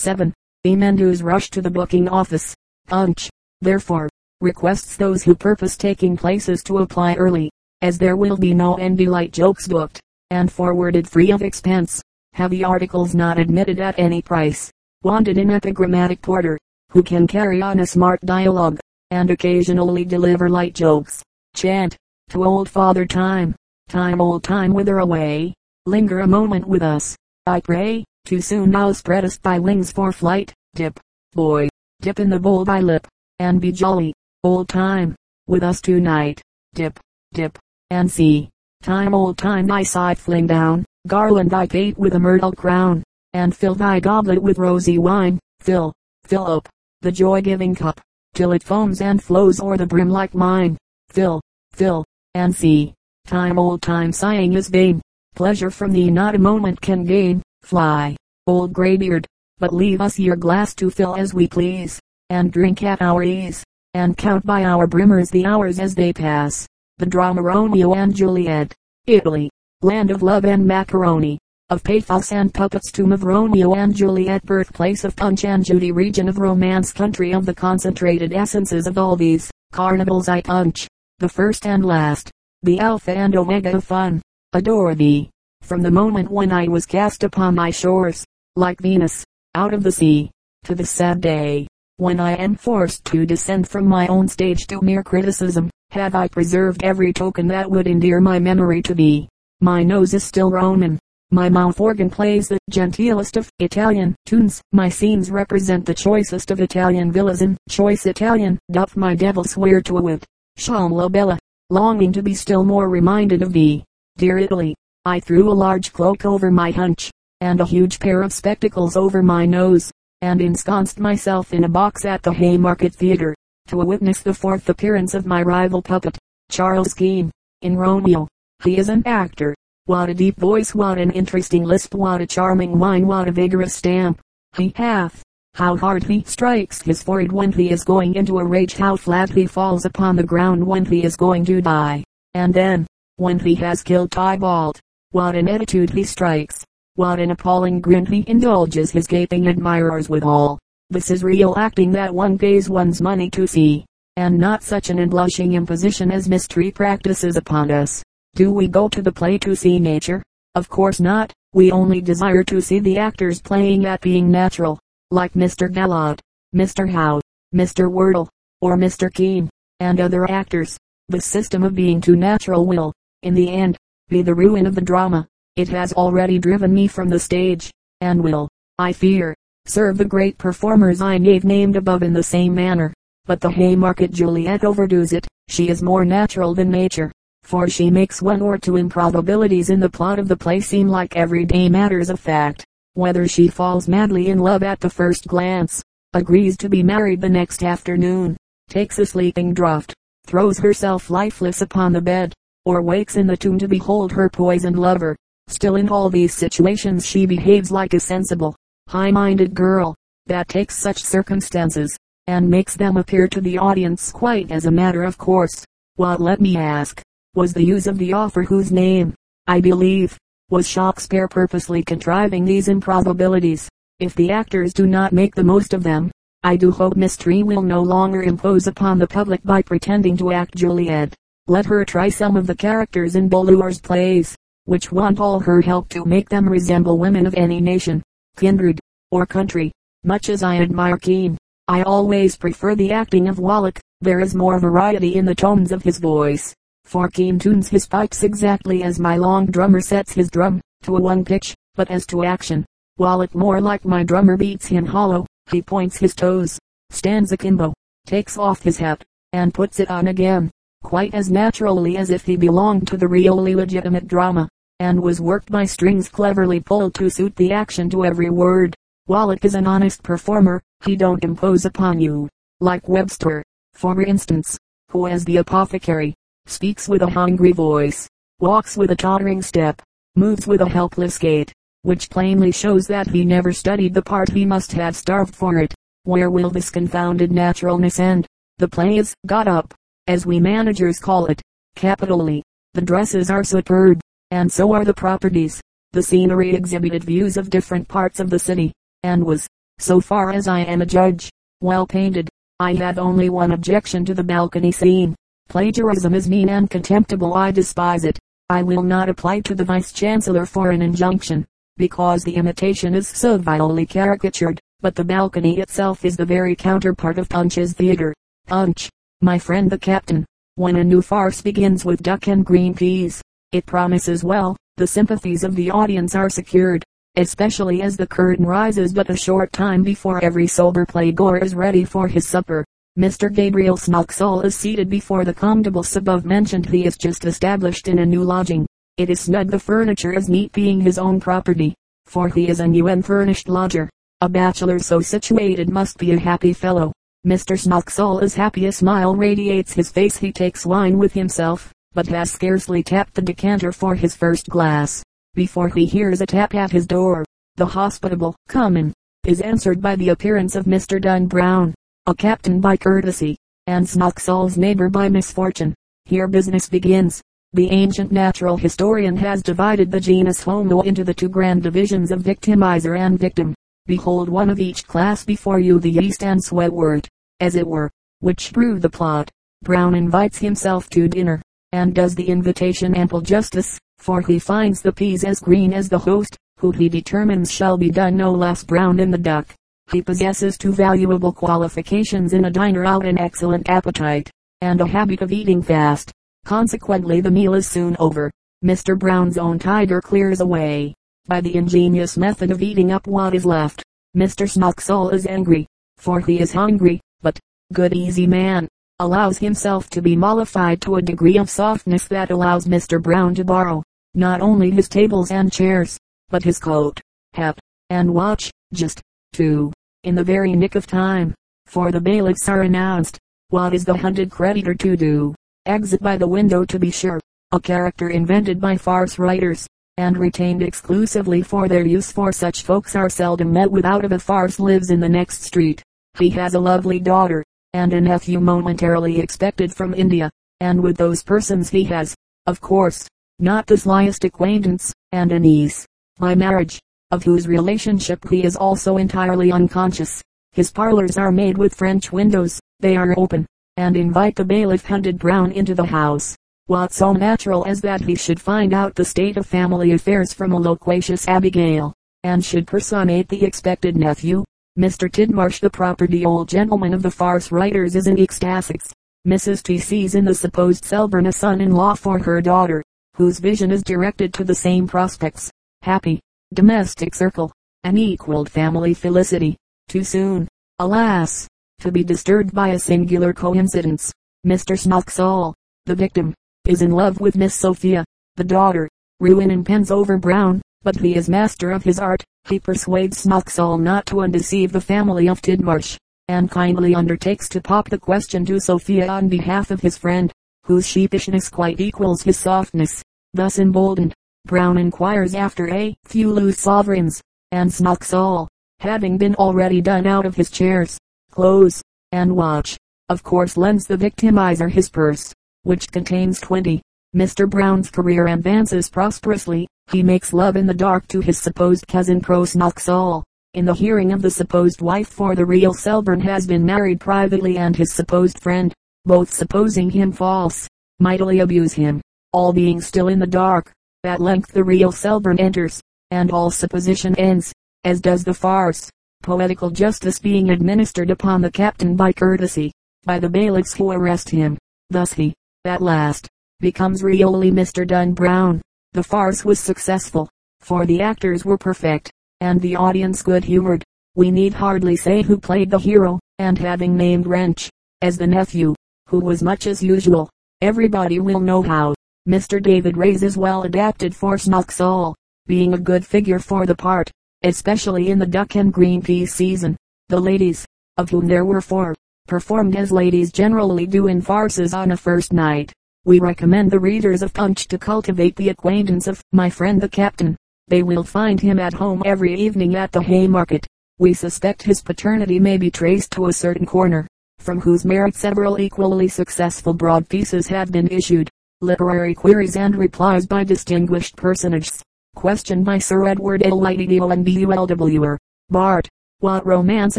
7. The Menus rush to the booking office. Punch, therefore, requests those who purpose taking places to apply early, as there will be no envy light jokes booked, and forwarded free of expense. Heavy articles not admitted at any price. Wanted an epigrammatic porter, who can carry on a smart dialogue, and occasionally deliver light jokes. Chant, to old father time, time old time wither away, linger a moment with us, I pray, too soon thou spreadest thy wings for flight, dip, boy, dip in the bowl thy lip, and be jolly, old time, with us tonight, dip, dip, and see, time old time thy side fling down, garland thy pate with a myrtle crown, and fill thy goblet with rosy wine, fill, fill up, the joy-giving cup, till it foams and flows o'er the brim like mine, fill, fill, and see, time old time sighing is vain, pleasure from thee not a moment can gain, fly, old graybeard, but leave us your glass to fill as we please, and drink at our ease, and count by our brimmers the hours as they pass. The drama Romeo and Juliet, Italy, land of love and macaroni, of pathos and puppets tomb of Romeo and Juliet birthplace of Punch and Judy region of romance country of the concentrated essences of all these, carnivals I punch, the first and last, the alpha and omega of fun, adore thee, from the moment when I was cast upon my shores, like Venus, out of the sea, to the sad day, when I am forced to descend from my own stage to mere criticism, have I preserved every token that would endear my memory to thee. My nose is still Roman. My mouth organ plays the genteelest of Italian tunes. My scenes represent the choicest of Italian villas in choice Italian. Doth my devil swear to a wit, la bella, longing to be still more reminded of thee, dear Italy. I threw a large cloak over my hunch, and a huge pair of spectacles over my nose, and ensconced myself in a box at the Haymarket Theatre to witness the fourth appearance of my rival puppet, Charles Kean, in Romeo. He is an actor. What a deep voice, what an interesting lisp, what a charming whine, what a vigorous stamp. He hath. How hard he strikes his forehead when he is going into a rage, how flat he falls upon the ground when he is going to die. And then, when he has killed Tybalt, what an attitude he strikes. What an appalling grin he indulges his gaping admirers withal. This is real acting that one pays one's money to see, and not such an unblushing imposition as Miss Tree practices upon us. Do we go to the play to see nature? Of course not. We only desire to see the actors playing at being natural, like Mr. Gallot, Mr. Howe, Mr. Wardle, or Mr. Kean, and other actors. The system of being too natural will, in the end, be the ruin of the drama. It has already driven me from the stage, and will, I fear, serve the great performers I named above in the same manner. But the Haymarket Juliet overdoes it. She is more natural than nature, for she makes one or two improbabilities in the plot of the play seem like everyday matters of fact. Whether she falls madly in love at the first glance, agrees to be married the next afternoon, takes a sleeping draught, throws herself lifeless upon the bed, or wakes in the tomb to behold her poisoned lover. Still in all these situations she behaves like a sensible, high-minded girl, that takes such circumstances, and makes them appear to the audience quite as a matter of course. What let me ask, was the use of the offer whose name, I believe, was Shakespeare purposely contriving these improbabilities. If the actors do not make the most of them, I do hope Miss mystery will no longer impose upon the public by pretending to act Juliet. Let her try some of the characters in Bulwer's plays, which want all her help to make them resemble women of any nation kindred, or country. Much as I admire Kean, I always prefer the acting of Wallack. There is more variety in the tones of his voice. For Kean tunes his pipes exactly as my long drummer sets his drum, to a one pitch, but as to action, Wallack more like my drummer beats him hollow. He points his toes, stands akimbo, takes off his hat, and puts it on again, quite as naturally as if he belonged to the really legitimate drama and was worked by strings cleverly pulled to suit the action to every word. Wallack is an honest performer, he don't impose upon you, like Webster, for instance, who as the apothecary, speaks with a hungry voice, walks with a tottering step, moves with a helpless gait, which plainly shows that he never studied the part he must have starved for it. Where will this confounded naturalness end? The play is got up, as we managers call it, capitally. The dresses are superb, and so are the properties. The scenery exhibited views of different parts of the city, and was so far as I am a judge. Well painted. I have only one objection to the balcony scene. Plagiarism is mean and contemptible. I despise it. I will not apply to the Vice Chancellor for an injunction, because the imitation is so vilely caricatured, but the balcony itself is the very counterpart of Punch's theater. Punch, my friend the captain, when a new farce begins with duck and green peas, it promises well, the sympathies of the audience are secured, especially as the curtain rises but a short time before every sober playgoer is ready for his supper. Mr. Gabriel Snoxall is seated before the combustibles above mentioned. He is just established in a new lodging. It is snug the furniture is neat being his own property, for he is a new and furnished lodger. A bachelor so situated must be a happy fellow. Mr. Snoxall is happy a smile radiates his face he takes wine with himself, but has scarcely tapped the decanter for his first glass, before he hears a tap at his door. The hospitable, come in, is answered by the appearance of Mr. Dunn Brown, a captain by courtesy, and Snoxall's neighbor by misfortune. Here business begins. The ancient natural historian has divided the genus Homo into the two grand divisions of victimizer and victim. Behold one of each class before you the yeast and sweat wort, as it were, which brew the plot. Brown invites himself to dinner, and does the invitation ample justice, for he finds the peas as green as the host, who he determines shall be done no less brown than the duck. He possesses two valuable qualifications in a diner out an excellent appetite, and a habit of eating fast. Consequently the meal is soon over. Mr. Brown's own tiger clears away, by the ingenious method of eating up what is left. Mr. Snoxall is angry, for he is hungry, but, good easy man, allows himself to be mollified to a degree of softness that allows Mr. Brown to borrow, not only his tables and chairs, but his coat, hat, and watch, just, two, in the very nick of time, for the bailiffs are announced. What is the hunted creditor to do? Exit by the window to be sure, a character invented by farce writers, and retained exclusively for their use for such folks are seldom met with out of a farce lives in the next street. He has a lovely daughter, and a nephew momentarily expected from India, and with those persons he has, of course, not the slightest acquaintance, and a niece, by marriage, of whose relationship he is also entirely unconscious. His parlors are made with French windows, they are open, and invite the bailiff hunted Brown into the house. What so natural as that he should find out the state of family affairs from a loquacious Abigail, and should personate the expected nephew. Mr. Tidmarsh the property old gentleman of the farce writers is in ecstasies. Mrs. T sees in the supposed Selburne a son-in-law for her daughter, whose vision is directed to the same prospects. Happy, domestic circle, an equaled family felicity. Too soon, alas, to be disturbed by a singular coincidence. Mr. Snoxall, the victim, is in love with Miss Sophia, the daughter. Ruin impends over Brown, but he is master of his art. He persuades Snoxall not to undeceive the family of Tidmarsh, and kindly undertakes to pop the question to Sophia on behalf of his friend, whose sheepishness quite equals his softness. Thus emboldened, Brown inquires after a few loose sovereigns, and Snoxall, having been already done out of his chairs, clothes, and watch, of course lends the victimizer his purse which contains 20. Mr. Brown's career advances prosperously. He makes love in the dark to his supposed cousin Krosnoxal. In the hearing of the supposed wife for the real Selburne has been married privately and his supposed friend, both supposing him false, mightily abuse him. All being still in the dark, at length the real Selburne enters, and all supposition ends, as does the farce. Poetical justice being administered upon the captain by courtesy, by the bailiffs who arrest him. Thus he, at last, becomes really Mr. Dunn Brown. The farce was successful, for the actors were perfect, and the audience good humored. We need hardly say who played the hero, and having named Wrench, as the nephew, who was much as usual, everybody will know how. Mr. David Ray's is well adapted for Snoxall, being a good figure for the part, especially in the duck and green pea season. The ladies, of whom there were four, performed as ladies generally do in farces on a first night. We recommend the readers of Punch to cultivate the acquaintance of my friend the captain. They will find him at home every evening at the Haymarket. We suspect his paternity may be traced to a certain corner, from whose merit several equally successful broad pieces have been issued. Literary queries and replies by distinguished personages. Question by Sir Edward L. Lightedale and B. U. L. W. Bart. What romance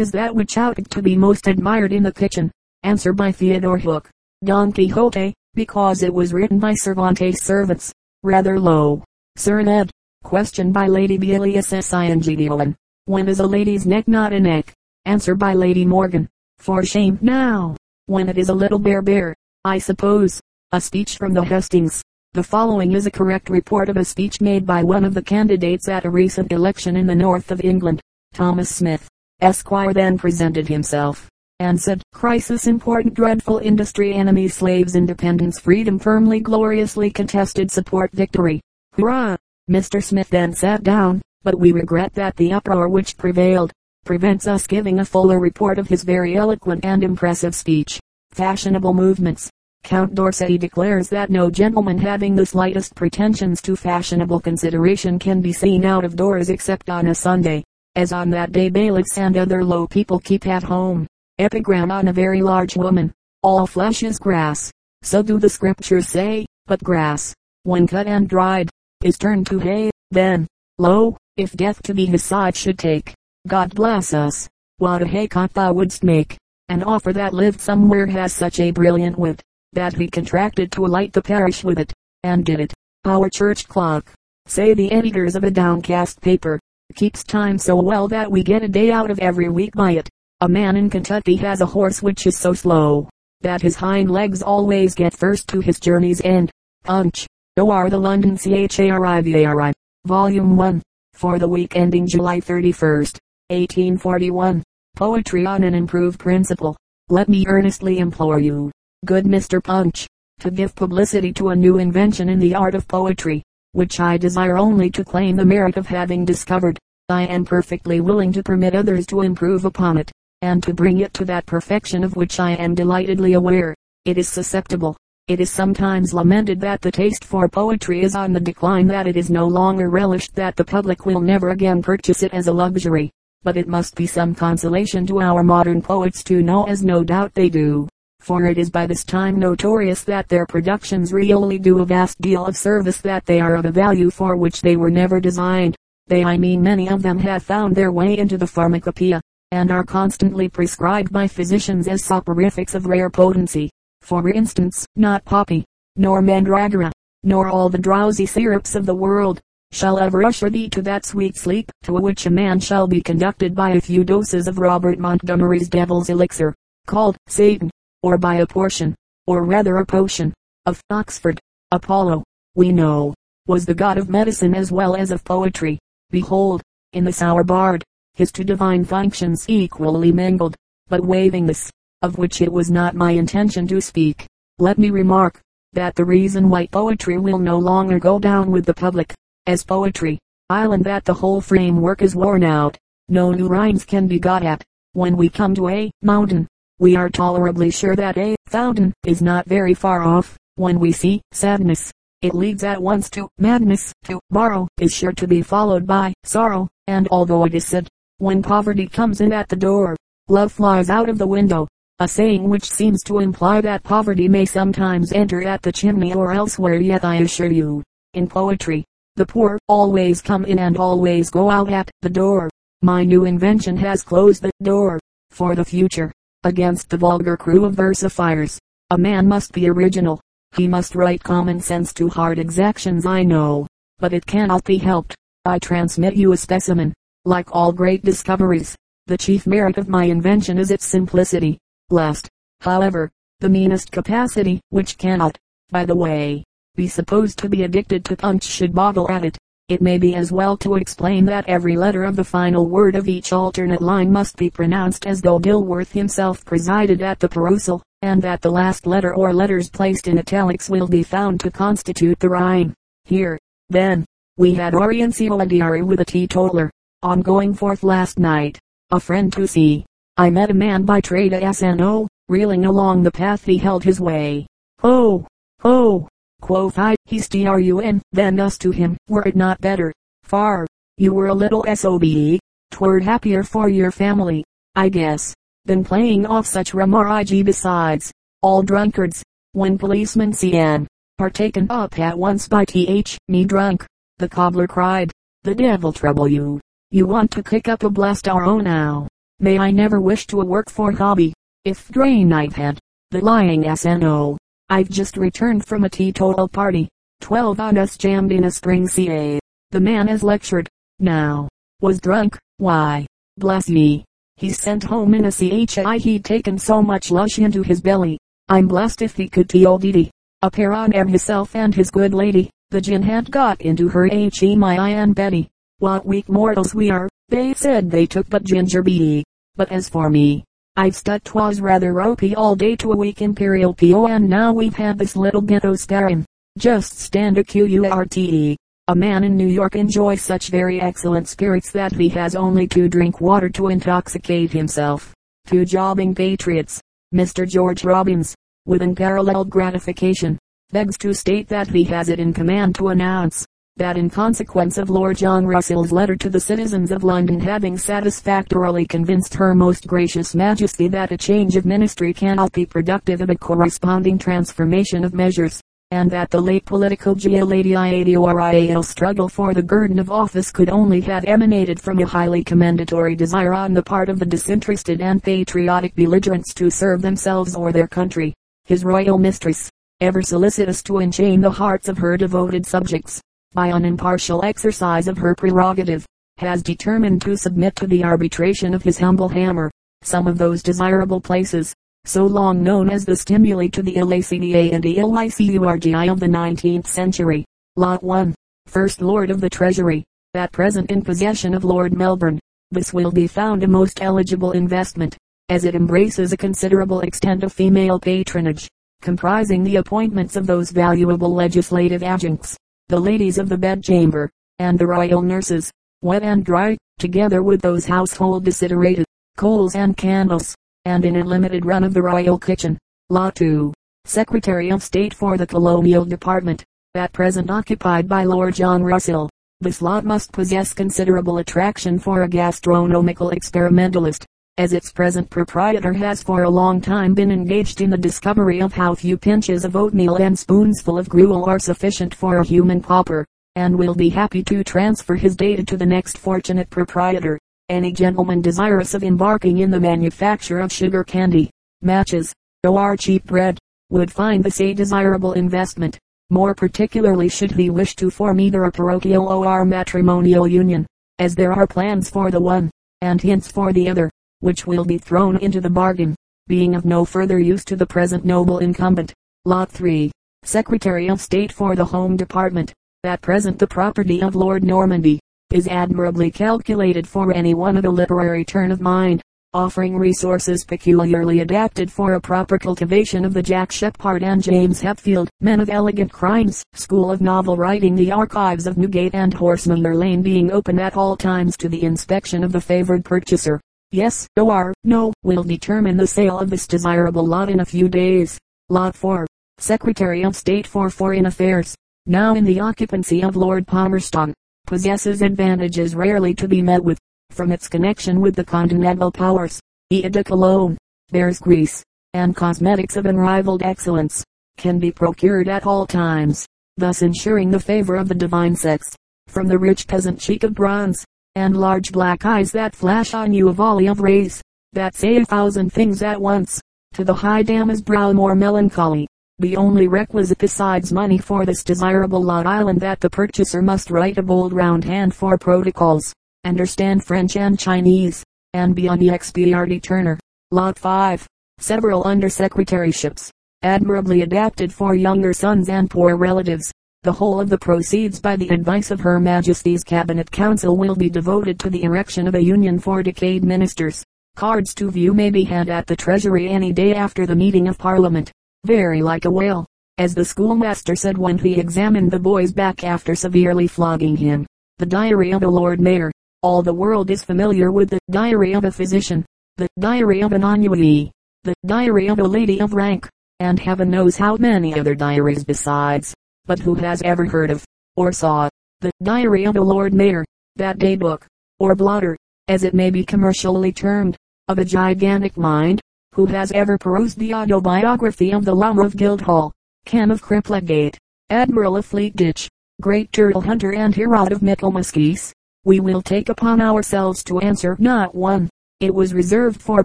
is that which ought to be most admired in the kitchen? Answer by Theodore Hook. Don Quixote, because it was written by Cervantes' servants. Rather low. Sir Ned. Question by Lady Blessington. When is a lady's neck not a neck? Answer by Lady Morgan. For shame now. When it is a little bear bear, I suppose. A speech from the hustings. The following is a correct report of a speech made by one of the candidates at a recent election in the north of England. Thomas Smith, Esquire then presented himself, and said, Crisis important dreadful industry enemies slaves independence freedom firmly gloriously contested support victory. Hurrah! Mr. Smith then sat down, but we regret that the uproar which prevailed, prevents us giving a fuller report of his very eloquent and impressive speech. Fashionable movements, Count D'Orsay declares that no gentleman having the slightest pretensions to fashionable consideration can be seen out of doors except on a Sunday, as on that day bailiffs and other low people keep at home. Epigram on a very large woman. All flesh is grass. So do the scriptures say, but grass, when cut and dried, is turned to hay. Then, lo, if death to be his side should take, God bless us, what a haycock thou wouldst make. An offer that lived somewhere has such a brilliant wit that he contracted to light the parish with it, and did it. Our church clock, say the editors of a downcast paper, keeps time so well that we get a day out of every week by it. A man in Kentucky has a horse which is so slow, that his hind legs always get first to his journey's end. Punch. O.R. The London C-H-A-R-I-V-A-R-I. Volume 1. For the week ending July 31st, 1841. Poetry on an improved principle. Let me earnestly implore you, good Mr. Punch, to give publicity to a new invention in the art of poetry, which I desire only to claim the merit of having discovered. I am perfectly willing to permit others to improve upon it, and to bring it to that perfection of which I am delightedly aware. It is susceptible. It is sometimes lamented that the taste for poetry is on the decline that it is no longer relished that the public will never again purchase it as a luxury. But it must be some consolation to our modern poets to know as no doubt they do, for it is by this time notorious that their productions really do a vast deal of service that they are of a value for which they were never designed. They I mean many of them have found their way into the pharmacopoeia, and are constantly prescribed by physicians as soporifics of rare potency. For instance, not poppy, nor mandragora, nor all the drowsy syrups of the world, shall ever usher thee to that sweet sleep to which a man shall be conducted by a few doses of Robert Montgomery's devil's elixir, called Satan or by a portion, or rather a potion, of Oxford. Apollo, we know, was the god of medicine as well as of poetry. Behold, in the sour bard, his two divine functions equally mingled, but waiving this, of which it was not my intention to speak, let me remark, that the reason why poetry will no longer go down with the public, as poetry, island that the whole framework is worn out, no new rhymes can be got at, when we come to a mountain, we are tolerably sure that a fountain is not very far off. When we see sadness, it leads at once to madness. To borrow is sure to be followed by sorrow, and although it is said, when poverty comes in at the door, love flies out of the window, a saying which seems to imply that poverty may sometimes enter at the chimney or elsewhere yet I assure you, in poetry, the poor always come in and always go out at the door. My new invention has closed the door for the future against the vulgar crew of versifiers. A man must be original. He must write common sense to hard exactions I know, but it cannot be helped. I transmit you a specimen. Like all great discoveries, the chief merit of my invention is its simplicity. Last, however, the meanest capacity, which cannot, by the way, be supposed to be addicted to punch should boggle at it. It may be as well to explain that every letter of the final word of each alternate line must be pronounced as though Dilworth himself presided at the perusal, and that the last letter or letters placed in italics will be found to constitute the rhyme. Here, then, we had Oriencio diary with a teetotaler. On going forth last night, a friend to see, I met a man by trade at SNO, reeling along the path he held his way. Oh, oh, Quoth I, he's trun, then us to him, were it not better, far, you were a little sobe, twere happier for your family, I guess, than playing off such ig besides, all drunkards, when policemen see an, are taken up at once by th, me drunk, the cobbler cried, the devil trouble you, you want to kick up a blast our own now, May I never wish to work for hobby. If drain I've had. The lying SNO. I've just returned from a teetotal party. Twelve on us jammed in a spring CA. The man has lectured. Now. Was drunk. Why? Bless ye. He's sent home in a CHI he'd taken so much lush into his belly. I'm blessed if he could TODD. A pair on air himself and his good lady. The gin had got into her H.E. my and Betty. What weak mortals we are. They said they took but ginger beer. But as for me, I've stuck twas rather ropey all day to a weak imperial PO and now we've had this little bit o' sparring. Just stand a QURTE. A man in New York enjoys such very excellent spirits that he has only to drink water to intoxicate himself. Two jobbing patriots, Mr. George Robbins, with unparalleled gratification, begs to state that he has it in command to announce, that in consequence of Lord John Russell's letter to the citizens of London having satisfactorily convinced her most gracious majesty that a change of ministry cannot be productive of a corresponding transformation of measures, and that the late political gladiatorial struggle for the guerdon of office could only have emanated from a highly commendatory desire on the part of the disinterested and patriotic belligerents to serve themselves or their country. His royal mistress, ever solicitous to enchain the hearts of her devoted subjects, by an impartial exercise of her prerogative, has determined to submit to the arbitration of his humble hammer, some of those desirable places, so long known as the stimuli to the LACDA and ELICURGI of the 19th century. Lot 1. First Lord of the Treasury, at present in possession of Lord Melbourne. This will be found a most eligible investment, as it embraces a considerable extent of female patronage comprising the appointments of those valuable legislative adjuncts, the ladies of the bedchamber, and the royal nurses, wet and dry, together with those household desiderated, coals and candles, and in a limited run of the royal kitchen. Lot 2. Secretary of State for the Colonial Department, at present occupied by Lord John Russell. This lot must possess considerable attraction for a gastronomical experimentalist, as its present proprietor has for a long time been engaged in the discovery of how few pinches of oatmeal and spoonsful of gruel are sufficient for a human pauper, and will be happy to transfer his data to the next fortunate proprietor. Any gentleman desirous of embarking in the manufacture of sugar candy, matches, or cheap bread, would find this a desirable investment. More particularly should he wish to form either a parochial or matrimonial union, as there are plans for the one, and hints for the other which will be thrown into the bargain, being of no further use to the present noble incumbent. Lot 3. Secretary of State for the Home Department, at present the property of Lord Normanby, is admirably calculated for any one of a literary turn of mind, offering resources peculiarly adapted for a proper cultivation of the Jack Sheppard and James Hepfield, men of elegant crimes, school of novel writing the archives of Newgate and Horsemonger Lane being open at all times to the inspection of the favored purchaser yes or no will determine the sale of this desirable lot in a few days. Lot 4. Secretary of State for Foreign Affairs, now in the occupancy of Lord Palmerston, possesses advantages rarely to be met with, from its connection with the continental powers. De Cologne, bears grease, and cosmetics of unrivaled excellence, can be procured at all times, thus ensuring the favor of the divine sex. From the rich peasant cheek of bronze, and large black eyes that flash on you a volley of rays, that say a thousand things at once, to the high dama's brow more melancholy. The only requisite besides money for this desirable lot island that the purchaser must write a bold round hand for protocols, understand French and Chinese, and be on the XPRD Turner. Lot 5. Several undersecretaryships, admirably adapted for younger sons and poor relatives, the whole of the proceeds by the advice of Her Majesty's Cabinet Council will be devoted to the erection of a union for decayed ministers. Cards to view may be had at the Treasury any day after the meeting of Parliament. Very like a whale, as the schoolmaster said when he examined the boy's back after severely flogging him. The diary of a Lord Mayor. All the world is familiar with the diary of a physician, the diary of an ennuyee, the diary of a lady of rank, and heaven knows how many other diaries besides. But who has ever heard of, or saw, the Diary of a Lord Mayor, that day book, or blotter, as it may be commercially termed, of a gigantic mind? Who has ever perused the autobiography of the Llama of Guildhall, Ken of Cripplegate, Admiral of Fleetditch, Great Turtle Hunter and Herod of Michaelmas We will take upon ourselves to answer not one, It was reserved for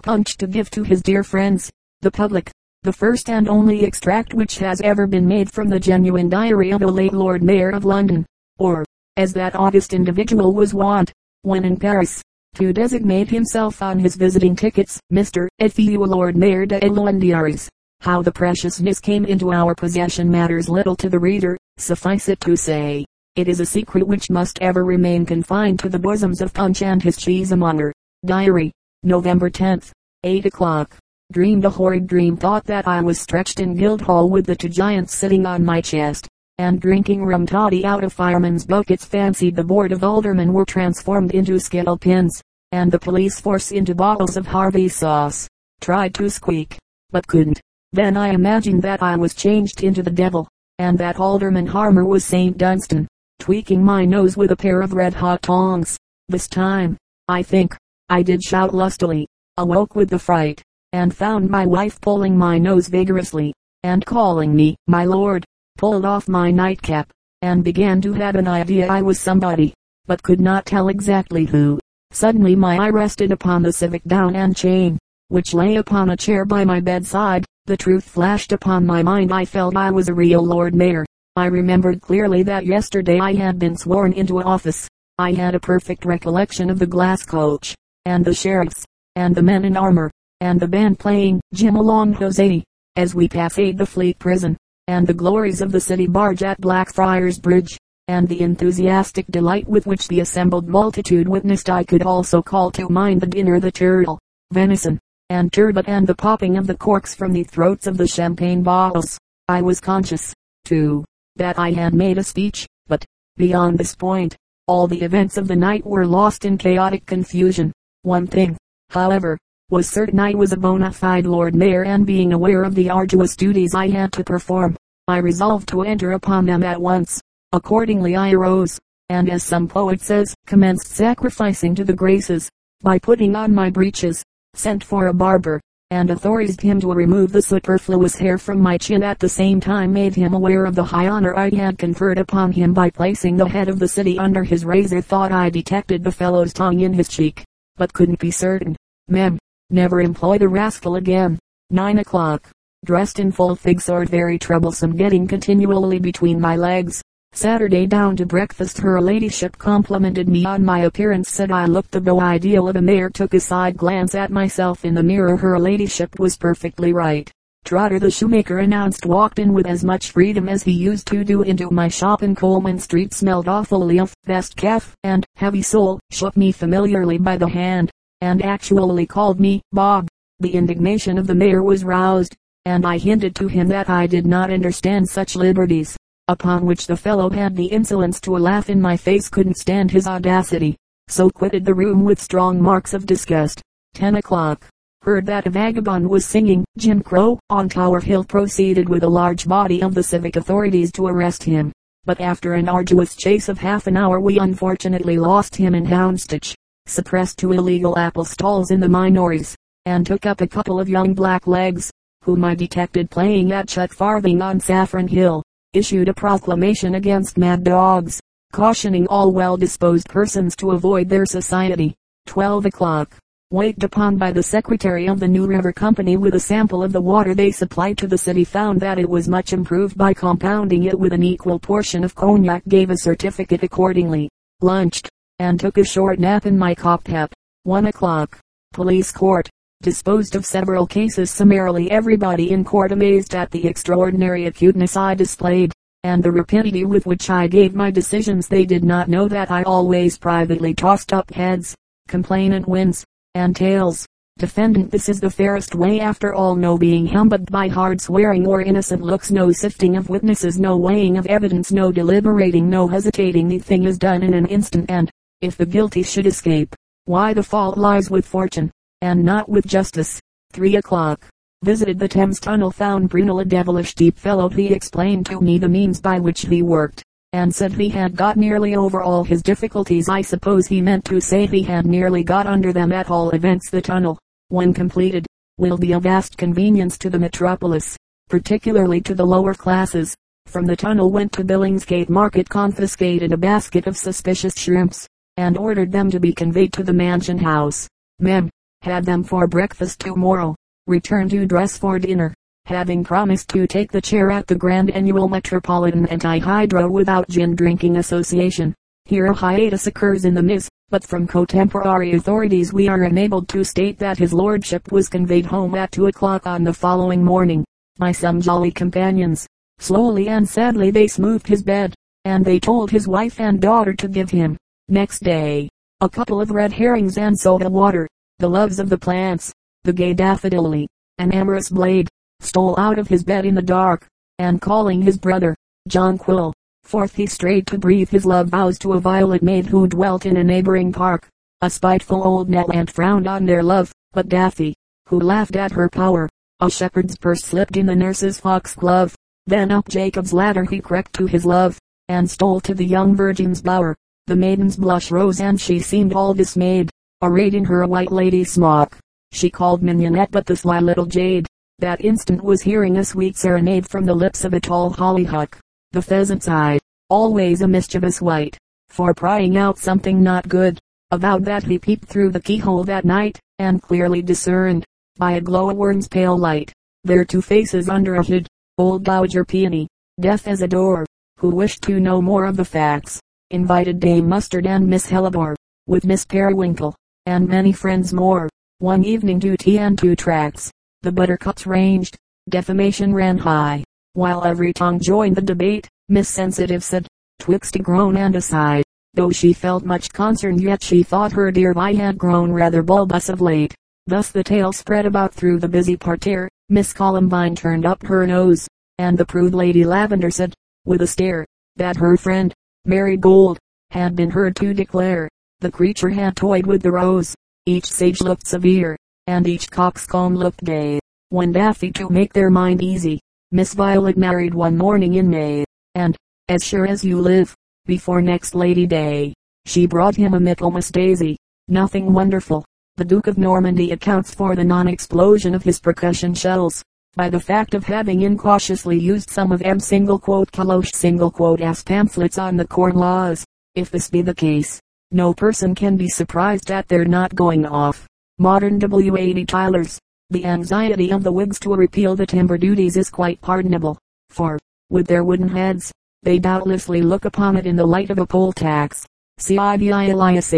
Punch to give to his dear friends, the public. The first and only extract which has ever been made from the genuine diary of a late Lord Mayor of London, or, as that august individual was wont, when in Paris, to designate himself on his visiting tickets, Mr. Ethieu Lord Mayor de Londres. How the preciousness came into our possession matters little to the reader, suffice it to say, it is a secret which must ever remain confined to the bosoms of Punch and his cheesemonger. Diary, November 10th, 8 o'clock. Dreamed a horrid dream thought that I was stretched in Guildhall with the two giants sitting on my chest, and drinking rum toddy out of firemen's buckets fancied the board of aldermen were transformed into skittle pins, and the police force into bottles of Harvey sauce. Tried to squeak, but couldn't. Then I imagined that I was changed into the devil, and that Alderman Harmer was St. Dunstan, tweaking my nose with a pair of red-hot tongs. This time, I think, I did shout lustily, awoke with the fright, and found my wife pulling my nose vigorously, and calling me, my lord, pulled off my nightcap, and began to have an idea I was somebody, but could not tell exactly who. Suddenly my eye rested upon the civic gown and chain, which lay upon a chair by my bedside, the truth flashed upon my mind. I felt I was a real Lord Mayor. I remembered clearly that yesterday I had been sworn into office. I had a perfect recollection of the glass coach, and the sheriffs, and the men in armor, and the band playing Jim along Jose, as we passed the Fleet Prison, and the glories of the city barge at Blackfriars Bridge, and the enthusiastic delight with which the assembled multitude witnessed I could also call to mind the dinner the turtle, venison, and turbot and the popping of the corks from the throats of the champagne bottles. I was conscious, too, that I had made a speech, but, beyond this point, all the events of the night were lost in chaotic confusion. One thing, however, was certain I was a bona fide Lord Mayor and being aware of the arduous duties I had to perform, I resolved to enter upon them at once. Accordingly I arose, and as some poet says, commenced sacrificing to the graces, by putting on my breeches, sent for a barber, and authorized him to remove the superfluous hair from my chin at the same time made him aware of the high honor I had conferred upon him by placing the head of the city under his razor thought I detected the fellow's tongue in his cheek, but couldn't be certain. Mem. Never employ the rascal again. 9 o'clock. Dressed in full fig sword very troublesome getting continually between my legs. Saturday down to breakfast her ladyship complimented me on my appearance said I looked the beau ideal of a mayor took a side glance at myself in the mirror her ladyship was perfectly right. Trotter the shoemaker announced walked in with as much freedom as he used to do into my shop in Coleman Street smelled awfully of best calf and heavy sole shook me familiarly by the hand and actually called me Bob. The indignation of the mayor was roused and I hinted to him that I did not understand such liberties upon which the fellow had the insolence to laugh in my face couldn't stand his audacity, so quitted the room with strong marks of disgust. 10 o'clock. Heard that a vagabond was singing Jim Crow on Tower Hill proceeded with a large body of the civic authorities to arrest him. But after an arduous chase of half an hour we unfortunately lost him in Houndsditch, suppressed two illegal apple stalls in the Minories, and took up a couple of young blacklegs, whom I detected playing at chuck farthing on Saffron Hill issued a proclamation against mad dogs, cautioning all well-disposed persons to avoid their society. 12 o'clock. Waked upon by the secretary of the New River Company with a sample of the water they supplied to the city found that it was much improved by compounding it with an equal portion of cognac gave a certificate accordingly. Lunched, and took a short nap in my cockpit. 1 o'clock. Police court. Disposed of several cases. Summarily everybody in court amazed at the extraordinary acuteness I displayed, and the rapidity with which I gave my decisions. They did not know that I always privately tossed up heads, complainant wins, and tails. Defendant this is the fairest way after all. No being humbugged by hard swearing or innocent looks. No sifting of witnesses. No weighing of evidence. No deliberating. No hesitating. The thing is done in an instant and, if the guilty should escape, why the fault lies with fortune and not with justice. Three o'clock. Visited the Thames Tunnel found Brunel a devilish deep fellow. He explained to me the means by which he worked, and said he had got nearly over all his difficulties. I suppose he meant to say he had nearly got under them at all events. The tunnel, when completed, will be a vast convenience to the metropolis, particularly to the lower classes. From the tunnel went to Billingsgate Market confiscated a basket of suspicious shrimps, and ordered them to be conveyed to the Mansion House. Mem. Had them for breakfast tomorrow. Return to dress for dinner. Having promised to take the chair at the Grand Annual Metropolitan Anti-Hydro without Gin Drinking Association. Here a hiatus occurs in the Ms., but from contemporary authorities we are enabled to state that his lordship was conveyed home at two o'clock on the following morning, by some jolly companions. Slowly and sadly they smoothed his bed, and they told his wife and daughter to give him, next day, a couple of red herrings and soda water. The loves of the plants, the gay daffodilly, an amorous blade, stole out of his bed in the dark, and calling his brother, Jonquil, forth he strayed to breathe his love vows to a violet maid who dwelt in a neighboring park. A spiteful old Netland frowned on their love, but Daffy, who laughed at her power, a shepherd's purse slipped in the nurse's foxglove. Then up Jacob's ladder he crept to his love, and stole to the young virgin's bower. The maiden's blush rose and she seemed all dismayed, arrayed in her white lady smock. She called Mignonette but the sly little jade, that instant was hearing a sweet serenade from the lips of a tall hollyhock. The pheasant's eye, always a mischievous wight, for prying out something not good. Avowed that he peeped through the keyhole that night, and clearly discerned, by a glowworm's pale light, their two faces under a hood. Old Dowager Peony, deaf as a door, who wished to know more of the facts, invited Dame Mustard and Miss Hellebore, with Miss Periwinkle, and many friends more. One evening to tea and two tracts. The buttercups ranged. Defamation ran high. While every tongue joined the debate, Miss Sensitive said, twixt a groan and a sigh. Though she felt much concern yet she thought her dear Vi had grown rather bulbous of late. Thus the tale spread about through the busy parterre. Miss Columbine turned up her nose, and the prude Lady Lavender said, with a stare, that her friend, Mary Gold, had been heard to declare, the creature had toyed with the rose. Each sage looked severe, and each coxcomb looked gay. When Daffy to make their mind easy, Miss Violet married one morning in May, and, as sure as you live, before next Lady Day, she brought him a Michaelmas daisy. Nothing wonderful. The Duke of Normandy accounts for the non-explosion of his percussion shells, by the fact of having incautiously used some of M single quote Caloche single quote as pamphlets on the corn laws. If this be the case, no person can be surprised at their not going off. Modern W.A.D. Tylers. The anxiety of the Whigs to repeal the timber duties is quite pardonable, for, with their wooden heads, they doubtlessly look upon it in the light of a poll tax. C.I.D. Elias.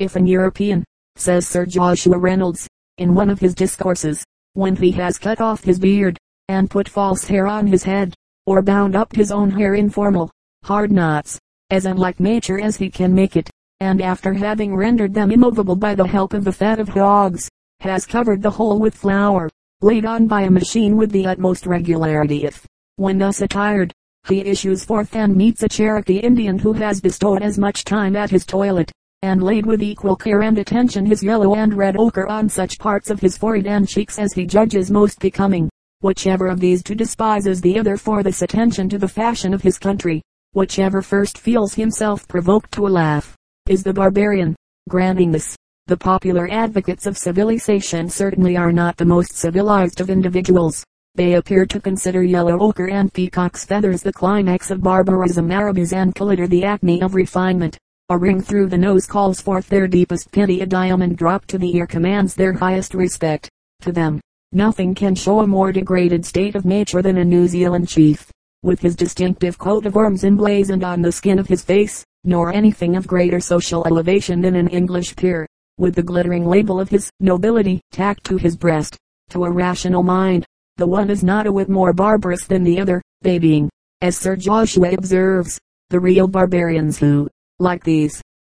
If an European, says Sir Joshua Reynolds, in one of his discourses, when he has cut off his beard, and put false hair on his head, or bound up his own hair in formal, hard knots, as unlike nature as he can make it, and after having rendered them immovable by the help of the fat of dogs, has covered the whole with flour, laid on by a machine with the utmost regularity if, when thus attired, he issues forth and meets a Cherokee Indian who has bestowed as much time at his toilet, and laid with equal care and attention his yellow and red ochre on such parts of his forehead and cheeks as he judges most becoming. Whichever of these two despises the other for this attention to the fashion of his country, Whichever first feels himself provoked to a laugh, is the barbarian. Granting this, the popular advocates of civilization certainly are not the most civilized of individuals. They appear to consider yellow ochre and peacock's feathers the climax of barbarism. Arabs and glitter the acme of refinement. A ring through the nose calls forth their deepest pity. A diamond drop to the ear commands their highest respect. To them, nothing can show a more degraded state of nature than a New Zealand chief with his distinctive coat of arms emblazoned on the skin of his face, nor anything of greater social elevation than an English peer, with the glittering label of his nobility tacked to his breast. To a rational mind, the one is not a whit more barbarous than the other, they being, as Sir Joshua observes, the real barbarians who, like these,